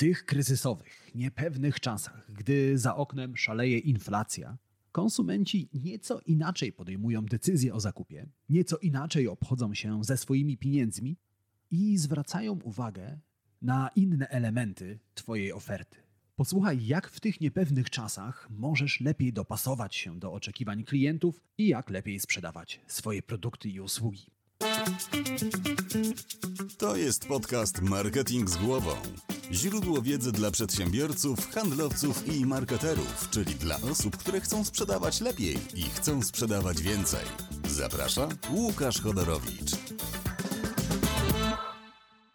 tych kryzysowych, niepewnych czasach, gdy za oknem szaleje inflacja, konsumenci nieco inaczej podejmują decyzje o zakupie, nieco inaczej obchodzą się ze swoimi pieniędzmi i zwracają uwagę na inne elementy Twojej oferty. Posłuchaj, jak w tych niepewnych czasach możesz lepiej dopasować się do oczekiwań klientów i jak lepiej sprzedawać swoje produkty i usługi. To jest podcast Marketing z głową. Źródło wiedzy dla przedsiębiorców, handlowców i marketerów, czyli dla osób, które chcą sprzedawać lepiej i chcą sprzedawać więcej. Zaprasza Łukasz Chodorowicz.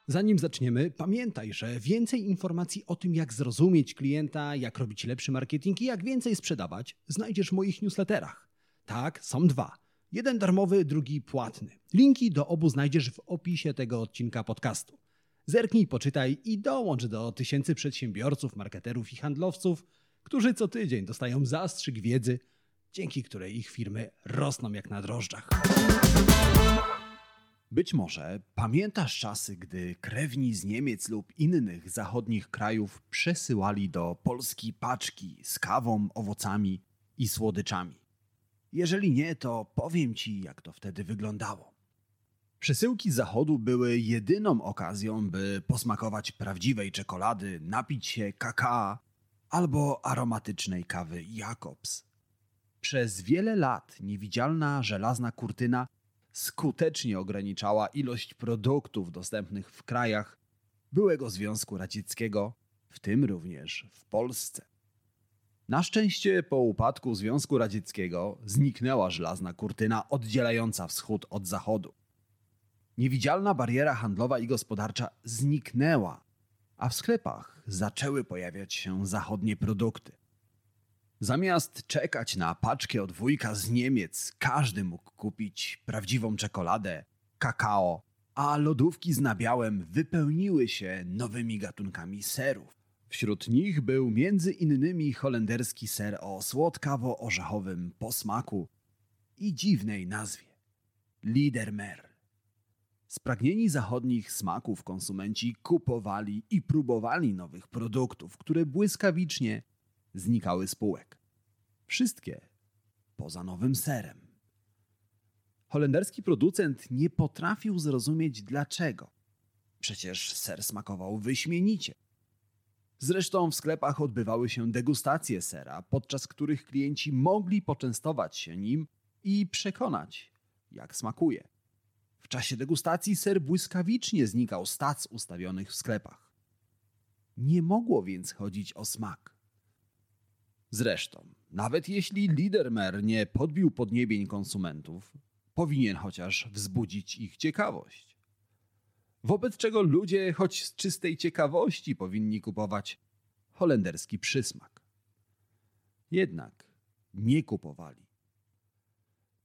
Zanim zaczniemy, pamiętaj, że więcej informacji o tym, jak zrozumieć klienta, jak robić lepszy marketing i jak więcej sprzedawać, znajdziesz w moich newsletterach. Tak, są dwa. Jeden darmowy, drugi płatny. Linki do obu znajdziesz w opisie tego odcinka podcastu. Zerknij, poczytaj i dołącz do tysięcy przedsiębiorców, marketerów i handlowców, którzy co tydzień dostają zastrzyk wiedzy, dzięki której ich firmy rosną jak na drożdżach. Być może pamiętasz czasy, gdy krewni z Niemiec lub innych zachodnich krajów przesyłali do Polski paczki z kawą, owocami i słodyczami. Jeżeli nie, to powiem ci, jak to wtedy wyglądało. Przesyłki z zachodu były jedyną okazją, by posmakować prawdziwej czekolady, napić się kakao albo aromatycznej kawy Jacobs. Przez wiele lat niewidzialna żelazna kurtyna skutecznie ograniczała ilość produktów dostępnych w krajach byłego Związku Radzieckiego, w tym również w Polsce. Na szczęście po upadku Związku Radzieckiego zniknęła żelazna kurtyna oddzielająca wschód od zachodu. Niewidzialna bariera handlowa i gospodarcza zniknęła, a w sklepach zaczęły pojawiać się zachodnie produkty. Zamiast czekać na paczkę od wujka z Niemiec, każdy mógł kupić prawdziwą czekoladę, kakao, a lodówki z nabiałem wypełniły się nowymi gatunkami serów. Wśród nich był między innymi holenderski ser o słodkawo-orzechowym posmaku i dziwnej nazwie Liedermer. Spragnieni zachodnich smaków konsumenci kupowali i próbowali nowych produktów, które błyskawicznie znikały z półek. Wszystkie poza nowym serem. Holenderski producent nie potrafił zrozumieć dlaczego. Przecież ser smakował wyśmienicie. Zresztą w sklepach odbywały się degustacje sera, podczas których klienci mogli poczęstować się nim i przekonać, jak smakuje. W czasie degustacji ser błyskawicznie znikał z tac ustawionych w sklepach. Nie mogło więc chodzić o smak. Zresztą, nawet jeśli Lidermer nie podbił podniebień konsumentów, powinien chociaż wzbudzić ich ciekawość. Wobec czego ludzie, choć z czystej ciekawości, powinni kupować holenderski przysmak. Jednak nie kupowali.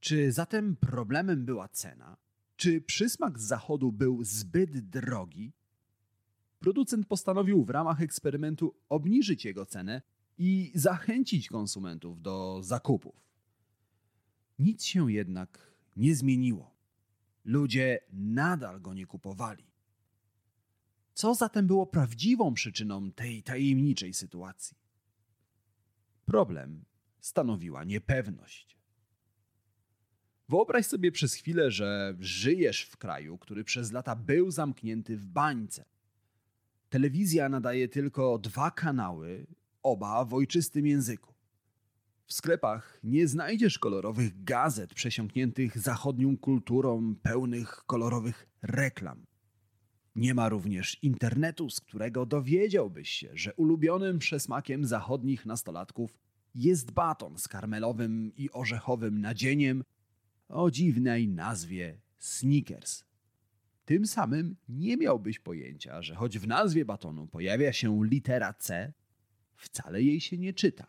Czy zatem problemem była cena? Czy przysmak z zachodu był zbyt drogi? Producent postanowił w ramach eksperymentu obniżyć jego cenę i zachęcić konsumentów do zakupów. Nic się jednak nie zmieniło. Ludzie nadal go nie kupowali. Co zatem było prawdziwą przyczyną tej tajemniczej sytuacji? Problem stanowiła niepewność. Wyobraź sobie przez chwilę, że żyjesz w kraju, który przez lata był zamknięty w bańce. Telewizja nadaje tylko dwa kanały, oba w ojczystym języku. W sklepach nie znajdziesz kolorowych gazet przesiąkniętych zachodnią kulturą, pełnych kolorowych reklam. Nie ma również internetu, z którego dowiedziałbyś się, że ulubionym przesmakiem zachodnich nastolatków jest baton z karmelowym i orzechowym nadzieniem o dziwnej nazwie Snickers. Tym samym nie miałbyś pojęcia, że choć w nazwie batonu pojawia się litera C, wcale jej się nie czyta.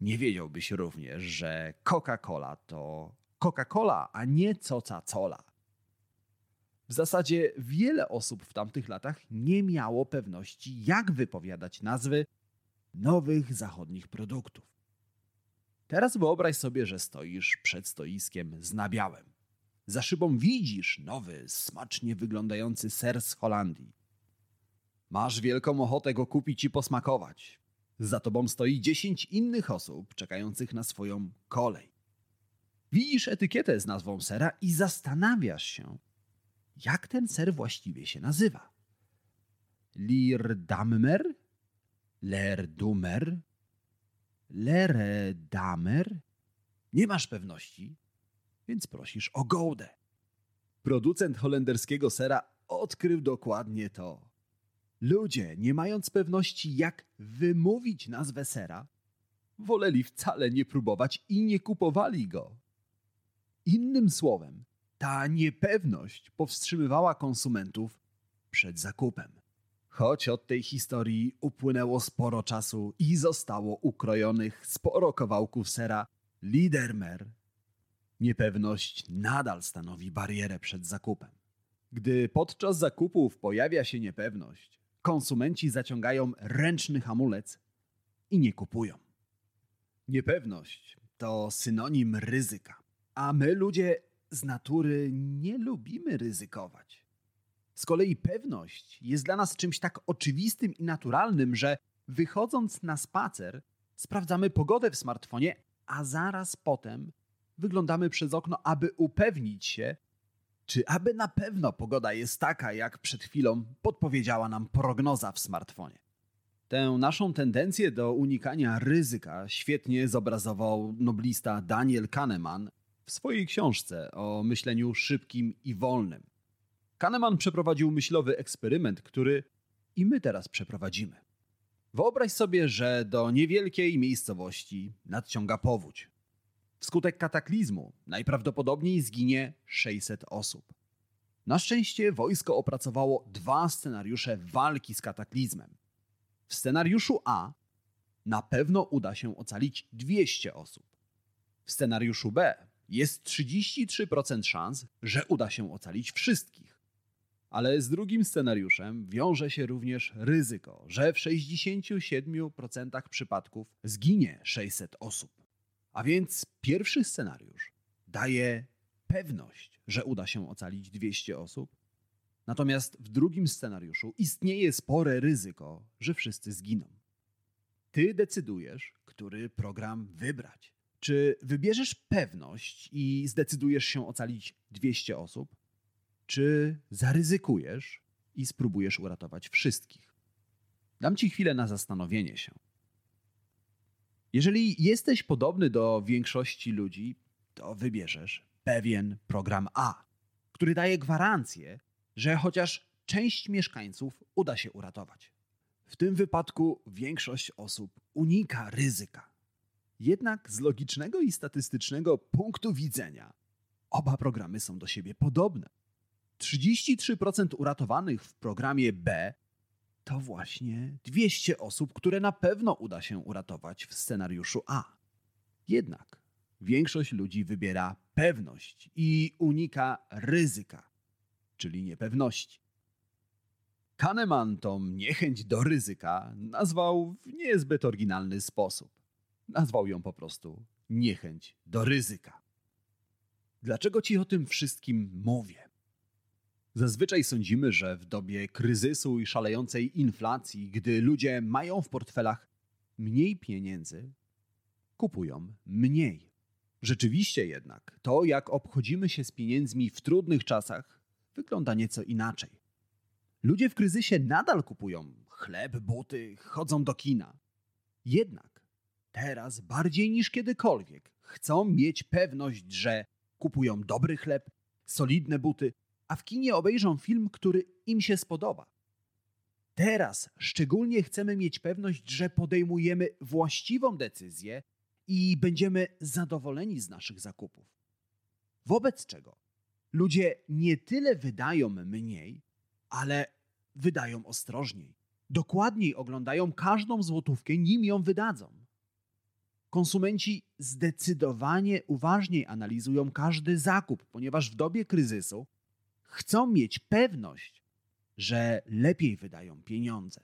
Nie wiedziałbyś również, że Coca-Cola to Coca-Cola, a nie coca-cola. W zasadzie wiele osób w tamtych latach nie miało pewności, jak wypowiadać nazwy nowych zachodnich produktów. Teraz wyobraź sobie, że stoisz przed stoiskiem z nabiałem. Za szybą widzisz nowy, smacznie wyglądający ser z Holandii. Masz wielką ochotę go kupić i posmakować. Za tobą stoi dziesięć innych osób czekających na swoją kolej. Widzisz etykietę z nazwą sera i zastanawiasz się, jak ten ser właściwie się nazywa. Lirdammer? Lerdumer? Leredamer? Nie masz pewności, więc prosisz o gołdę. Producent holenderskiego sera odkrył dokładnie to. Ludzie, nie mając pewności, jak wymówić nazwę sera, woleli wcale nie próbować i nie kupowali go. Innym słowem, ta niepewność powstrzymywała konsumentów przed zakupem. Choć od tej historii upłynęło sporo czasu i zostało ukrojonych sporo kawałków sera Lidermer, niepewność nadal stanowi barierę przed zakupem. Gdy podczas zakupów pojawia się niepewność, konsumenci zaciągają ręczny hamulec i nie kupują. Niepewność to synonim ryzyka, a my ludzie z natury nie lubimy ryzykować. Z kolei pewność jest dla nas czymś tak oczywistym i naturalnym, że wychodząc na spacer, sprawdzamy pogodę w smartfonie, a zaraz potem wyglądamy przez okno, aby upewnić się, czy aby na pewno pogoda jest taka, jak przed chwilą podpowiedziała nam prognoza w smartfonie. Tę naszą tendencję do unikania ryzyka świetnie zobrazował noblista Daniel Kahneman w swojej książce o myśleniu szybkim i wolnym. Kahneman przeprowadził myślowy eksperyment, który i my teraz przeprowadzimy. Wyobraź sobie, że do niewielkiej miejscowości nadciąga powódź. Wskutek kataklizmu najprawdopodobniej zginie 600 osób. Na szczęście wojsko opracowało dwa scenariusze walki z kataklizmem. W scenariuszu A na pewno uda się ocalić 200 osób. W scenariuszu B jest 33% szans, że uda się ocalić wszystkich. Ale z drugim scenariuszem wiąże się również ryzyko, że w 67% przypadków zginie 600 osób. A więc pierwszy scenariusz daje pewność, że uda się ocalić 200 osób, natomiast w drugim scenariuszu istnieje spore ryzyko, że wszyscy zginą. Ty decydujesz, który program wybrać. Czy wybierzesz pewność i zdecydujesz się ocalić 200 osób, czy zaryzykujesz i spróbujesz uratować wszystkich? Dam ci chwilę na zastanowienie się. Jeżeli jesteś podobny do większości ludzi, to wybierzesz pewien program A, który daje gwarancję, że chociaż część mieszkańców uda się uratować. W tym wypadku większość osób unika ryzyka. Jednak z logicznego i statystycznego punktu widzenia oba programy są do siebie podobne. 33% uratowanych w programie B to właśnie 200 osób, które na pewno uda się uratować w scenariuszu A. Jednak większość ludzi wybiera pewność i unika ryzyka, czyli niepewności. Kahneman tą niechęć do ryzyka nazwał w niezbyt oryginalny sposób. Nazwał ją po prostu niechęć do ryzyka. Dlaczego ci o tym wszystkim mówię? Zazwyczaj sądzimy, że w dobie kryzysu i szalejącej inflacji, gdy ludzie mają w portfelach mniej pieniędzy, kupują mniej. Rzeczywiście jednak, to jak obchodzimy się z pieniędzmi w trudnych czasach, wygląda nieco inaczej. Ludzie w kryzysie nadal kupują chleb, buty, chodzą do kina. Jednak teraz bardziej niż kiedykolwiek chcą mieć pewność, że kupują dobry chleb, solidne buty, a w kinie obejrzą film, który im się spodoba. Teraz szczególnie chcemy mieć pewność, że podejmujemy właściwą decyzję i będziemy zadowoleni z naszych zakupów. Wobec czego ludzie nie tyle wydają mniej, ale wydają ostrożniej. Dokładniej oglądają każdą złotówkę, nim ją wydadzą. Konsumenci zdecydowanie uważniej analizują każdy zakup, ponieważ w dobie kryzysu chcą mieć pewność, że lepiej wydają pieniądze.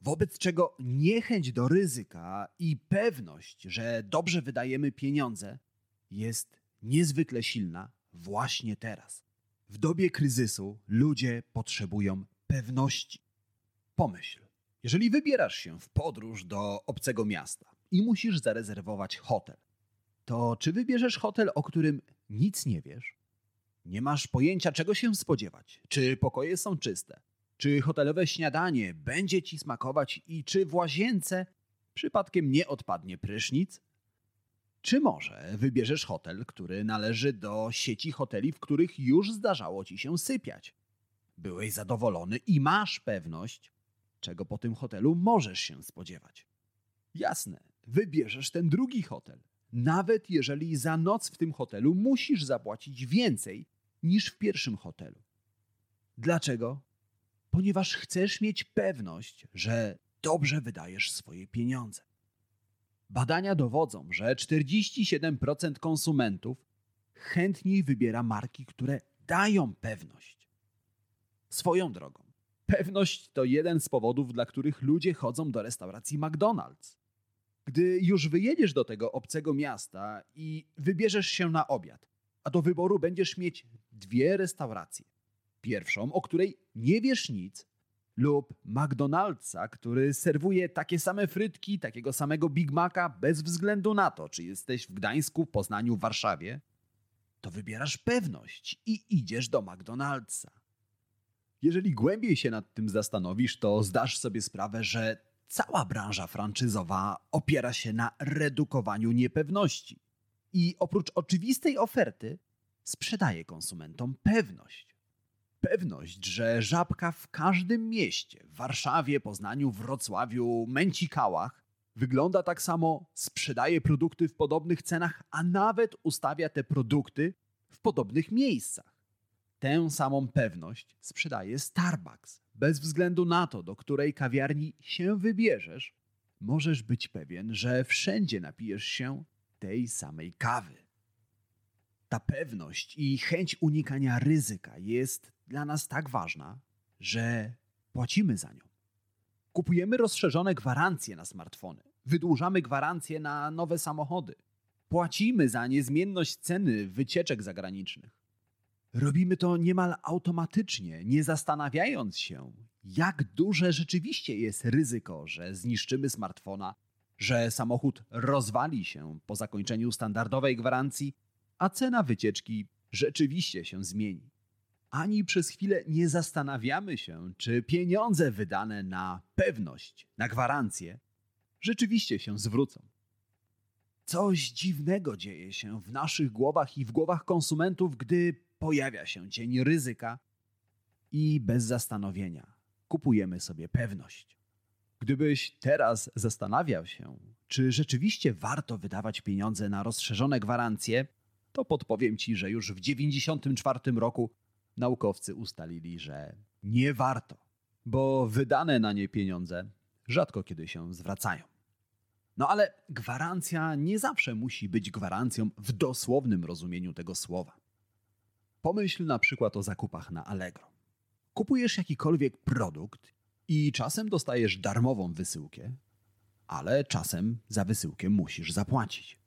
Wobec czego niechęć do ryzyka i pewność, że dobrze wydajemy pieniądze, jest niezwykle silna właśnie teraz. W dobie kryzysu ludzie potrzebują pewności. Pomyśl, jeżeli wybierasz się w podróż do obcego miasta i musisz zarezerwować hotel, to czy wybierzesz hotel, o którym nic nie wiesz? Nie masz pojęcia, czego się spodziewać, czy pokoje są czyste, czy hotelowe śniadanie będzie ci smakować i czy w łazience przypadkiem nie odpadnie prysznic? Czy może wybierzesz hotel, który należy do sieci hoteli, w których już zdarzało ci się sypiać? Byłeś zadowolony i masz pewność, czego po tym hotelu możesz się spodziewać. Jasne, wybierzesz ten drugi hotel, nawet jeżeli za noc w tym hotelu musisz zapłacić więcej niż w pierwszym hotelu. Dlaczego? Ponieważ chcesz mieć pewność, że dobrze wydajesz swoje pieniądze. Badania dowodzą, że 47% konsumentów chętniej wybiera marki, które dają pewność. Swoją drogą, pewność to jeden z powodów, dla których ludzie chodzą do restauracji McDonald's. Gdy już wyjedziesz do tego obcego miasta i wybierzesz się na obiad, a do wyboru będziesz mieć dwie restauracje. Pierwszą, o której nie wiesz nic, lub McDonald'sa, który serwuje takie same frytki, takiego samego Big Maca bez względu na to, czy jesteś w Gdańsku, Poznaniu, Warszawie, to wybierasz pewność i idziesz do McDonald'sa. Jeżeli głębiej się nad tym zastanowisz, to zdasz sobie sprawę, że cała branża franczyzowa opiera się na redukowaniu niepewności. I oprócz oczywistej oferty, sprzedaje konsumentom pewność. Pewność, że żabka w każdym mieście w Warszawie, Poznaniu, Wrocławiu, Męcikałach wygląda tak samo, sprzedaje produkty w podobnych cenach, a nawet ustawia te produkty w podobnych miejscach. Tę samą pewność sprzedaje Starbucks. Bez względu na to, do której kawiarni się wybierzesz, możesz być pewien, że wszędzie napijesz się tej samej kawy. Ta pewność i chęć unikania ryzyka jest dla nas tak ważna, że płacimy za nią. Kupujemy rozszerzone gwarancje na smartfony, wydłużamy gwarancje na nowe samochody, płacimy za niezmienność ceny wycieczek zagranicznych. Robimy to niemal automatycznie, nie zastanawiając się, jak duże rzeczywiście jest ryzyko, że zniszczymy smartfona, że samochód rozwali się po zakończeniu standardowej gwarancji, a cena wycieczki rzeczywiście się zmieni. Ani przez chwilę nie zastanawiamy się, czy pieniądze wydane na pewność, na gwarancję, rzeczywiście się zwrócą. Coś dziwnego dzieje się w naszych głowach i w głowach konsumentów, gdy pojawia się cień ryzyka i bez zastanowienia kupujemy sobie pewność. Gdybyś teraz zastanawiał się, czy rzeczywiście warto wydawać pieniądze na rozszerzone gwarancje, to podpowiem ci, że już w 1994 roku naukowcy ustalili, że nie warto, bo wydane na nie pieniądze rzadko kiedy się zwracają. No ale gwarancja nie zawsze musi być gwarancją w dosłownym rozumieniu tego słowa. Pomyśl na przykład o zakupach na Allegro. Kupujesz jakikolwiek produkt i czasem dostajesz darmową wysyłkę, ale czasem za wysyłkę musisz zapłacić.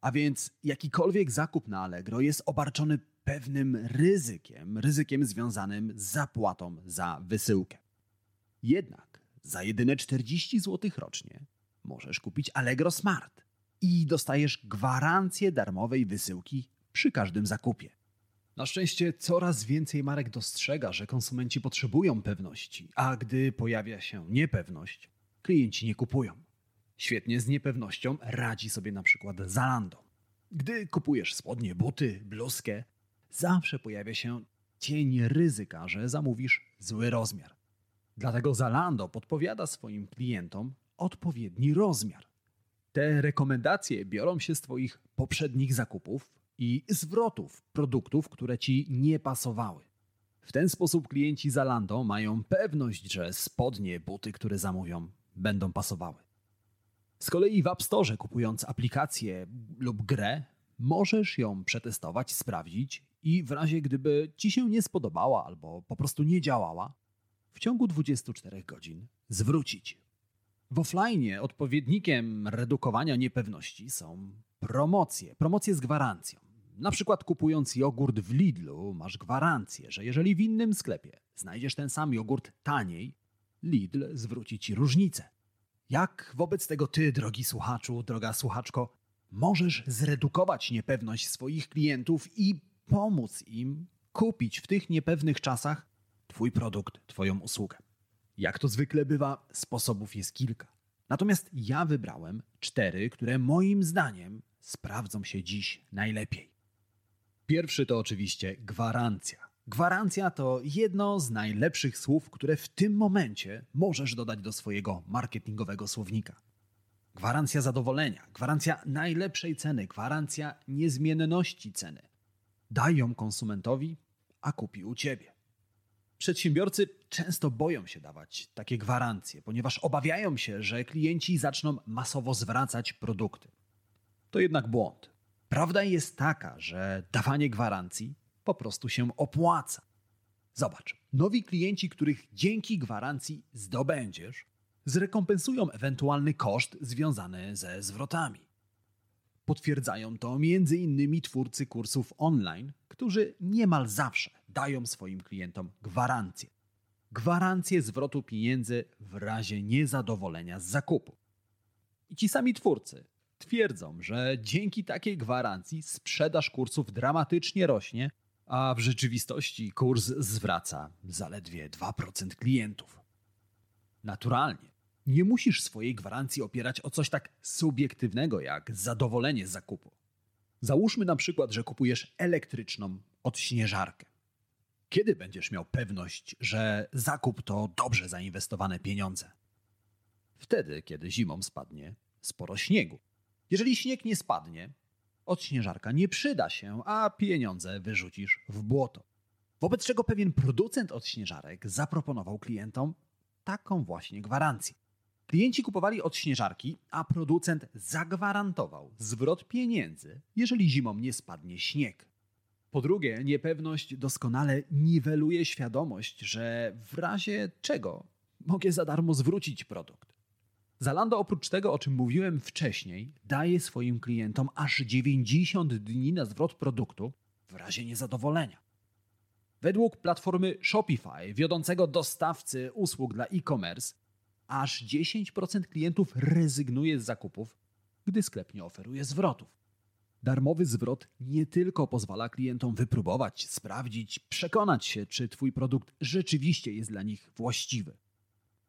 A więc jakikolwiek zakup na Allegro jest obarczony pewnym ryzykiem, ryzykiem związanym z zapłatą za wysyłkę. Jednak za jedyne 40 zł rocznie możesz kupić Allegro Smart i dostajesz gwarancję darmowej wysyłki przy każdym zakupie. Na szczęście coraz więcej marek dostrzega, że konsumenci potrzebują pewności, a gdy pojawia się niepewność, klienci nie kupują. Świetnie z niepewnością radzi sobie na przykład Zalando. Gdy kupujesz spodnie, buty, bluzkę, zawsze pojawia się cień ryzyka, że zamówisz zły rozmiar. Dlatego Zalando podpowiada swoim klientom odpowiedni rozmiar. Te rekomendacje biorą się z Twoich poprzednich zakupów i zwrotów produktów, które Ci nie pasowały. W ten sposób klienci Zalando mają pewność, że spodnie, buty, które zamówią, będą pasowały. Z kolei w App Store, kupując aplikację lub grę, możesz ją przetestować, sprawdzić i w razie gdyby ci się nie spodobała albo po prostu nie działała, w ciągu 24 godzin zwrócić. W offline odpowiednikiem redukowania niepewności są promocje, promocje z gwarancją. Na przykład kupując jogurt w Lidlu masz gwarancję, że jeżeli w innym sklepie znajdziesz ten sam jogurt taniej, Lidl zwróci ci różnicę. Jak wobec tego ty, drogi słuchaczu, droga słuchaczko, możesz zredukować niepewność swoich klientów i pomóc im kupić w tych niepewnych czasach Twój produkt, Twoją usługę? Jak to zwykle bywa, sposobów jest kilka. Natomiast ja wybrałem cztery, które moim zdaniem sprawdzą się dziś najlepiej. Pierwszy to oczywiście gwarancja. Gwarancja to jedno z najlepszych słów, które w tym momencie możesz dodać do swojego marketingowego słownika. Gwarancja zadowolenia, gwarancja najlepszej ceny, gwarancja niezmienności ceny. Daj ją konsumentowi, a kupi u ciebie. Przedsiębiorcy często boją się dawać takie gwarancje, ponieważ obawiają się, że klienci zaczną masowo zwracać produkty. To jednak błąd. Prawda jest taka, że dawanie gwarancji po prostu się opłaca. Zobacz, nowi klienci, których dzięki gwarancji zdobędziesz, zrekompensują ewentualny koszt związany ze zwrotami. Potwierdzają to m.in. twórcy kursów online, którzy niemal zawsze dają swoim klientom gwarancję. Gwarancję zwrotu pieniędzy w razie niezadowolenia z zakupu. I ci sami twórcy twierdzą, że dzięki takiej gwarancji sprzedaż kursów dramatycznie rośnie, a w rzeczywistości kurs zwraca zaledwie 2% klientów. Naturalnie, nie musisz swojej gwarancji opierać o coś tak subiektywnego jak zadowolenie z zakupu. Załóżmy na przykład, że kupujesz elektryczną odśnieżarkę. Kiedy będziesz miał pewność, że zakup to dobrze zainwestowane pieniądze? Wtedy, kiedy zimą spadnie sporo śniegu. Jeżeli śnieg nie spadnie, odśnieżarka nie przyda się, a pieniądze wyrzucisz w błoto. Wobec czego pewien producent odśnieżarek zaproponował klientom taką właśnie gwarancję. Klienci kupowali odśnieżarki, a producent zagwarantował zwrot pieniędzy, jeżeli zimą nie spadnie śnieg. Po drugie, niepewność doskonale niweluje świadomość, że w razie czego mogę za darmo zwrócić produkt. Zalando oprócz tego, o czym mówiłem wcześniej, daje swoim klientom aż 90 dni na zwrot produktu w razie niezadowolenia. Według platformy Shopify, wiodącego dostawcy usług dla e-commerce, aż 10% klientów rezygnuje z zakupów, gdy sklep nie oferuje zwrotów. Darmowy zwrot nie tylko pozwala klientom wypróbować, sprawdzić, przekonać się, czy Twój produkt rzeczywiście jest dla nich właściwy.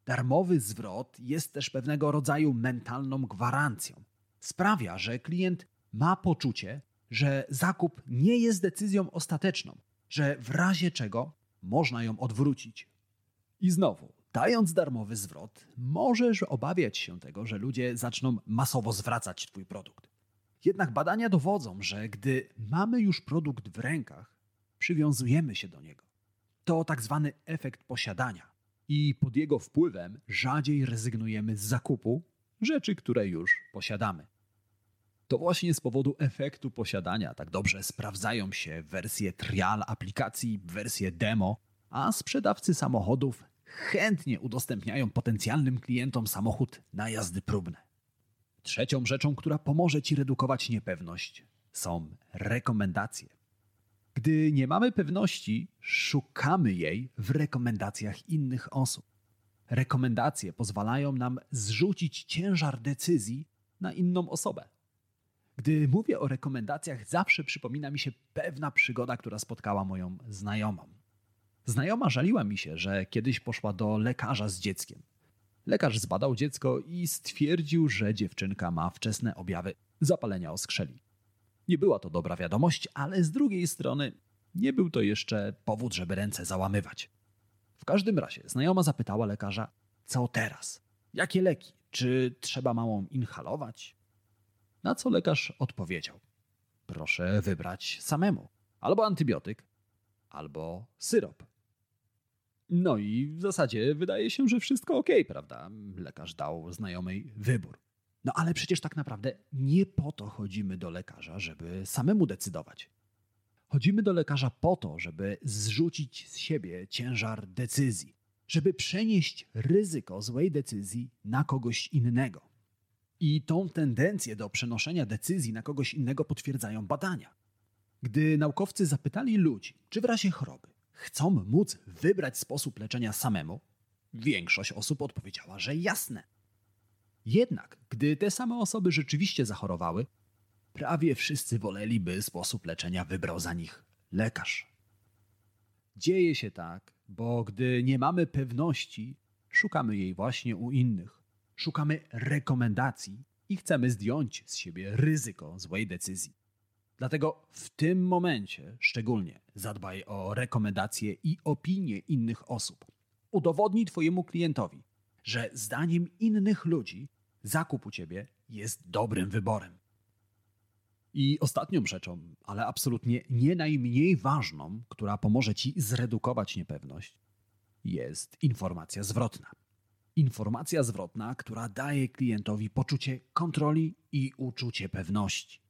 Darmowy zwrot jest też pewnego rodzaju mentalną gwarancją. Sprawia, że klient ma poczucie, że zakup nie jest decyzją ostateczną, że w razie czego można ją odwrócić. I znowu, dając darmowy zwrot, możesz obawiać się tego, że ludzie zaczną masowo zwracać Twój produkt. Jednak badania dowodzą, że gdy mamy już produkt w rękach, przywiązujemy się do niego. To tak zwany efekt posiadania i pod jego wpływem rzadziej rezygnujemy z zakupu rzeczy, które już posiadamy. To właśnie z powodu efektu posiadania tak dobrze sprawdzają się wersje trial aplikacji, wersje demo, a sprzedawcy samochodów chętnie udostępniają potencjalnym klientom samochód na jazdy próbne. Trzecią rzeczą, która pomoże Ci redukować niepewność, są rekomendacje. Gdy nie mamy pewności, szukamy jej w rekomendacjach innych osób. Rekomendacje pozwalają nam zrzucić ciężar decyzji na inną osobę. Gdy mówię o rekomendacjach, zawsze przypomina mi się pewna przygoda, która spotkała moją znajomą. Znajoma żaliła mi się, że kiedyś poszła do lekarza z dzieckiem. Lekarz zbadał dziecko i stwierdził, że dziewczynka ma wczesne objawy zapalenia oskrzeli. Nie była to dobra wiadomość, ale z drugiej strony nie był to jeszcze powód, żeby ręce załamywać. W każdym razie znajoma zapytała lekarza, co teraz? Jakie leki? Czy trzeba małą inhalować? Na co lekarz odpowiedział: Proszę wybrać samemu albo antybiotyk, albo syrop. No i w zasadzie wydaje się, że wszystko ok, prawda? Lekarz dał znajomej wybór. No ale przecież tak naprawdę nie po to chodzimy do lekarza, żeby samemu decydować. Chodzimy do lekarza po to, żeby zrzucić z siebie ciężar decyzji, żeby przenieść ryzyko złej decyzji na kogoś innego. I tą tendencję do przenoszenia decyzji na kogoś innego potwierdzają badania. Gdy naukowcy zapytali ludzi, czy w razie choroby chcą móc wybrać sposób leczenia samemu, Większość osób odpowiedziała, że jasne. Jednak, gdy te same osoby rzeczywiście zachorowały, prawie wszyscy woleli, by sposób leczenia wybrał za nich lekarz. Dzieje się tak, bo gdy nie mamy pewności, szukamy jej właśnie u innych. Szukamy rekomendacji i chcemy zdjąć z siebie ryzyko złej decyzji. Dlatego w tym momencie szczególnie zadbaj o rekomendacje i opinie innych osób. Udowodnij Twojemu klientowi, że zdaniem innych ludzi zakup u Ciebie jest dobrym wyborem. I ostatnią rzeczą, ale absolutnie nie najmniej ważną, która pomoże Ci zredukować niepewność, jest informacja zwrotna. Informacja zwrotna, która daje klientowi poczucie kontroli i uczucie pewności.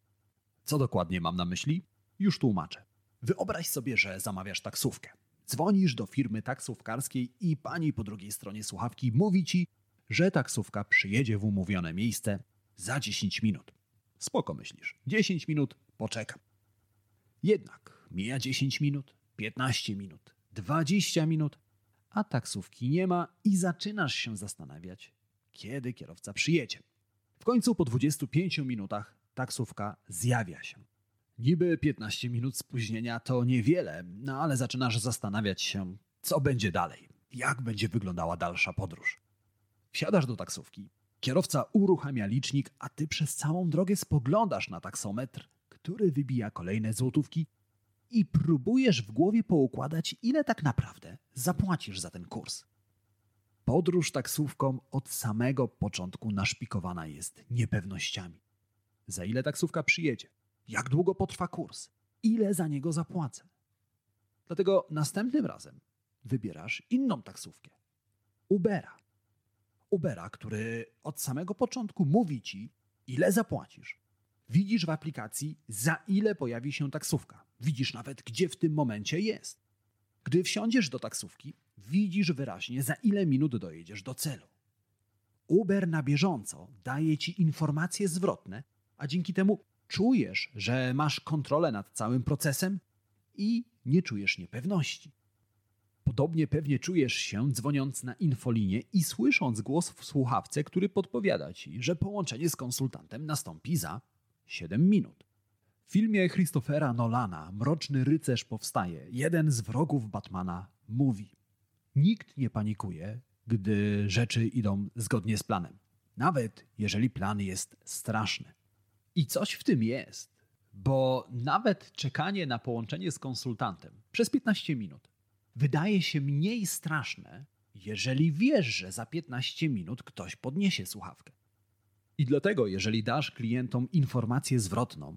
Co dokładnie mam na myśli? Już tłumaczę. Wyobraź sobie, że zamawiasz taksówkę. Dzwonisz do firmy taksówkarskiej i pani po drugiej stronie słuchawki mówi ci, że taksówka przyjedzie w umówione miejsce za 10 minut. Spoko myślisz. 10 minut, poczekam. Jednak mija 10 minut, 15 minut, 20 minut, a taksówki nie ma i zaczynasz się zastanawiać, kiedy kierowca przyjedzie. W końcu po 25 minutach taksówka zjawia się. Niby 15 minut spóźnienia to niewiele, no ale zaczynasz zastanawiać się, co będzie dalej, jak będzie wyglądała dalsza podróż. Wsiadasz do taksówki, kierowca uruchamia licznik, a ty przez całą drogę spoglądasz na taksometr, który wybija kolejne złotówki i próbujesz w głowie poukładać, ile tak naprawdę zapłacisz za ten kurs. Podróż taksówką od samego początku naszpikowana jest niepewnościami. Za ile taksówka przyjedzie? Jak długo potrwa kurs? Ile za niego zapłacę? Dlatego następnym razem wybierasz inną taksówkę. Ubera. Ubera, który od samego początku mówi ci, ile zapłacisz. Widzisz w aplikacji, za ile pojawi się taksówka. Widzisz nawet, gdzie w tym momencie jest. Gdy wsiądziesz do taksówki, widzisz wyraźnie, za ile minut dojedziesz do celu. Uber na bieżąco daje ci informacje zwrotne, a dzięki temu czujesz, że masz kontrolę nad całym procesem i nie czujesz niepewności. Podobnie pewnie czujesz się dzwoniąc na infolinię i słysząc głos w słuchawce, który podpowiada ci, że połączenie z konsultantem nastąpi za 7 minut. W filmie Christophera Nolana Mroczny rycerz powstaje. Jeden z wrogów Batmana mówi: Nikt nie panikuje, gdy rzeczy idą zgodnie z planem, nawet jeżeli plan jest straszny. I coś w tym jest, bo nawet czekanie na połączenie z konsultantem przez 15 minut wydaje się mniej straszne, jeżeli wiesz, że za 15 minut ktoś podniesie słuchawkę. I dlatego, jeżeli dasz klientom informację zwrotną,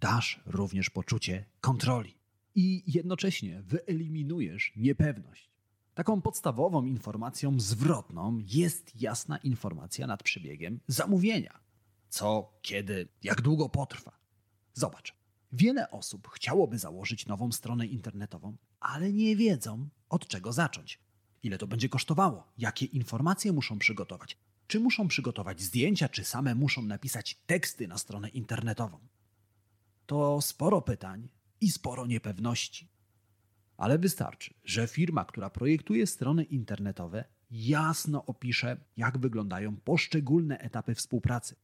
dasz również poczucie kontroli i jednocześnie wyeliminujesz niepewność. Taką podstawową informacją zwrotną jest jasna informacja nad przebiegiem zamówienia. Co, kiedy, jak długo potrwa. Zobacz, wiele osób chciałoby założyć nową stronę internetową, ale nie wiedzą, od czego zacząć. Ile to będzie kosztowało, jakie informacje muszą przygotować, czy muszą przygotować zdjęcia, czy same muszą napisać teksty na stronę internetową. To sporo pytań i sporo niepewności. Ale wystarczy, że firma, która projektuje strony internetowe, jasno opisze, jak wyglądają poszczególne etapy współpracy.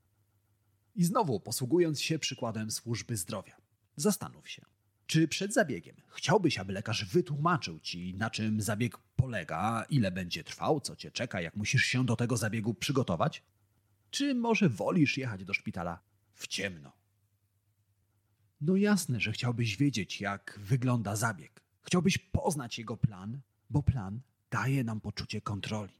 I znowu posługując się przykładem służby zdrowia, zastanów się, czy przed zabiegiem chciałbyś, aby lekarz wytłumaczył ci, na czym zabieg polega, ile będzie trwał, co cię czeka, jak musisz się do tego zabiegu przygotować? Czy może wolisz jechać do szpitala w ciemno? No jasne, że chciałbyś wiedzieć, jak wygląda zabieg. Chciałbyś poznać jego plan, bo plan daje nam poczucie kontroli.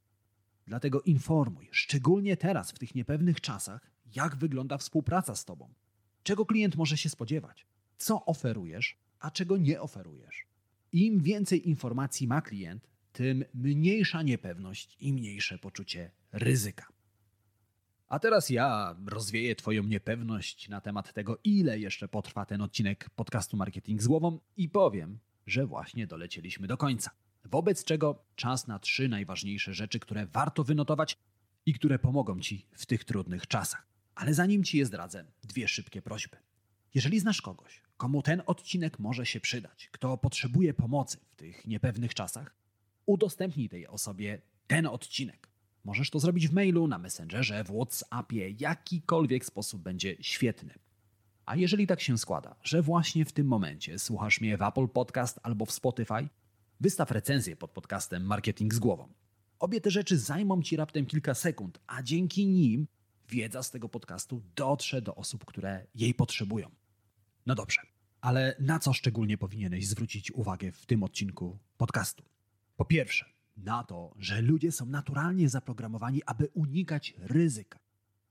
Dlatego informuj, szczególnie teraz, w tych niepewnych czasach, jak wygląda współpraca z Tobą. Czego klient może się spodziewać? Co oferujesz, a czego nie oferujesz? Im więcej informacji ma klient, tym mniejsza niepewność i mniejsze poczucie ryzyka. A teraz ja rozwieję Twoją niepewność na temat tego, ile jeszcze potrwa ten odcinek podcastu Marketing z Głową i powiem, że właśnie dolecieliśmy do końca. Wobec czego czas na trzy najważniejsze rzeczy, które warto wynotować i które pomogą Ci w tych trudnych czasach. Ale zanim Ci je zdradzę, dwie szybkie prośby. Jeżeli znasz kogoś, komu ten odcinek może się przydać, kto potrzebuje pomocy w tych niepewnych czasach, udostępnij tej osobie ten odcinek. Możesz to zrobić w mailu, na Messengerze, w WhatsAppie, jakikolwiek sposób będzie świetny. A jeżeli tak się składa, że właśnie w tym momencie słuchasz mnie w Apple Podcast albo w Spotify, wystaw recenzję pod podcastem Marketing z głową. Obie te rzeczy zajmą Ci raptem kilka sekund, a dzięki nim wiedza z tego podcastu dotrze do osób, które jej potrzebują. No dobrze, ale na co szczególnie powinieneś zwrócić uwagę w tym odcinku podcastu? Po pierwsze, na to, że ludzie są naturalnie zaprogramowani, aby unikać ryzyka.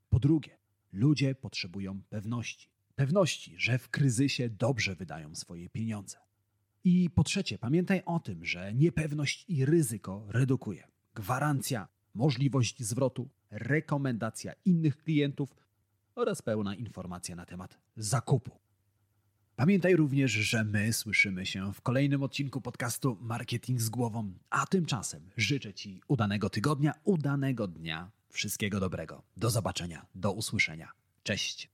Po drugie, ludzie potrzebują pewności. Pewności, że w kryzysie dobrze wydają swoje pieniądze. I po trzecie, pamiętaj o tym, że niepewność i ryzyko redukuje. Gwarancja, możliwość zwrotu, rekomendacja innych klientów oraz pełna informacja na temat zakupu. Pamiętaj również, że my słyszymy się w kolejnym odcinku podcastu Marketing z głową, a tymczasem życzę Ci udanego tygodnia, udanego dnia, wszystkiego dobrego. Do zobaczenia, do usłyszenia. Cześć.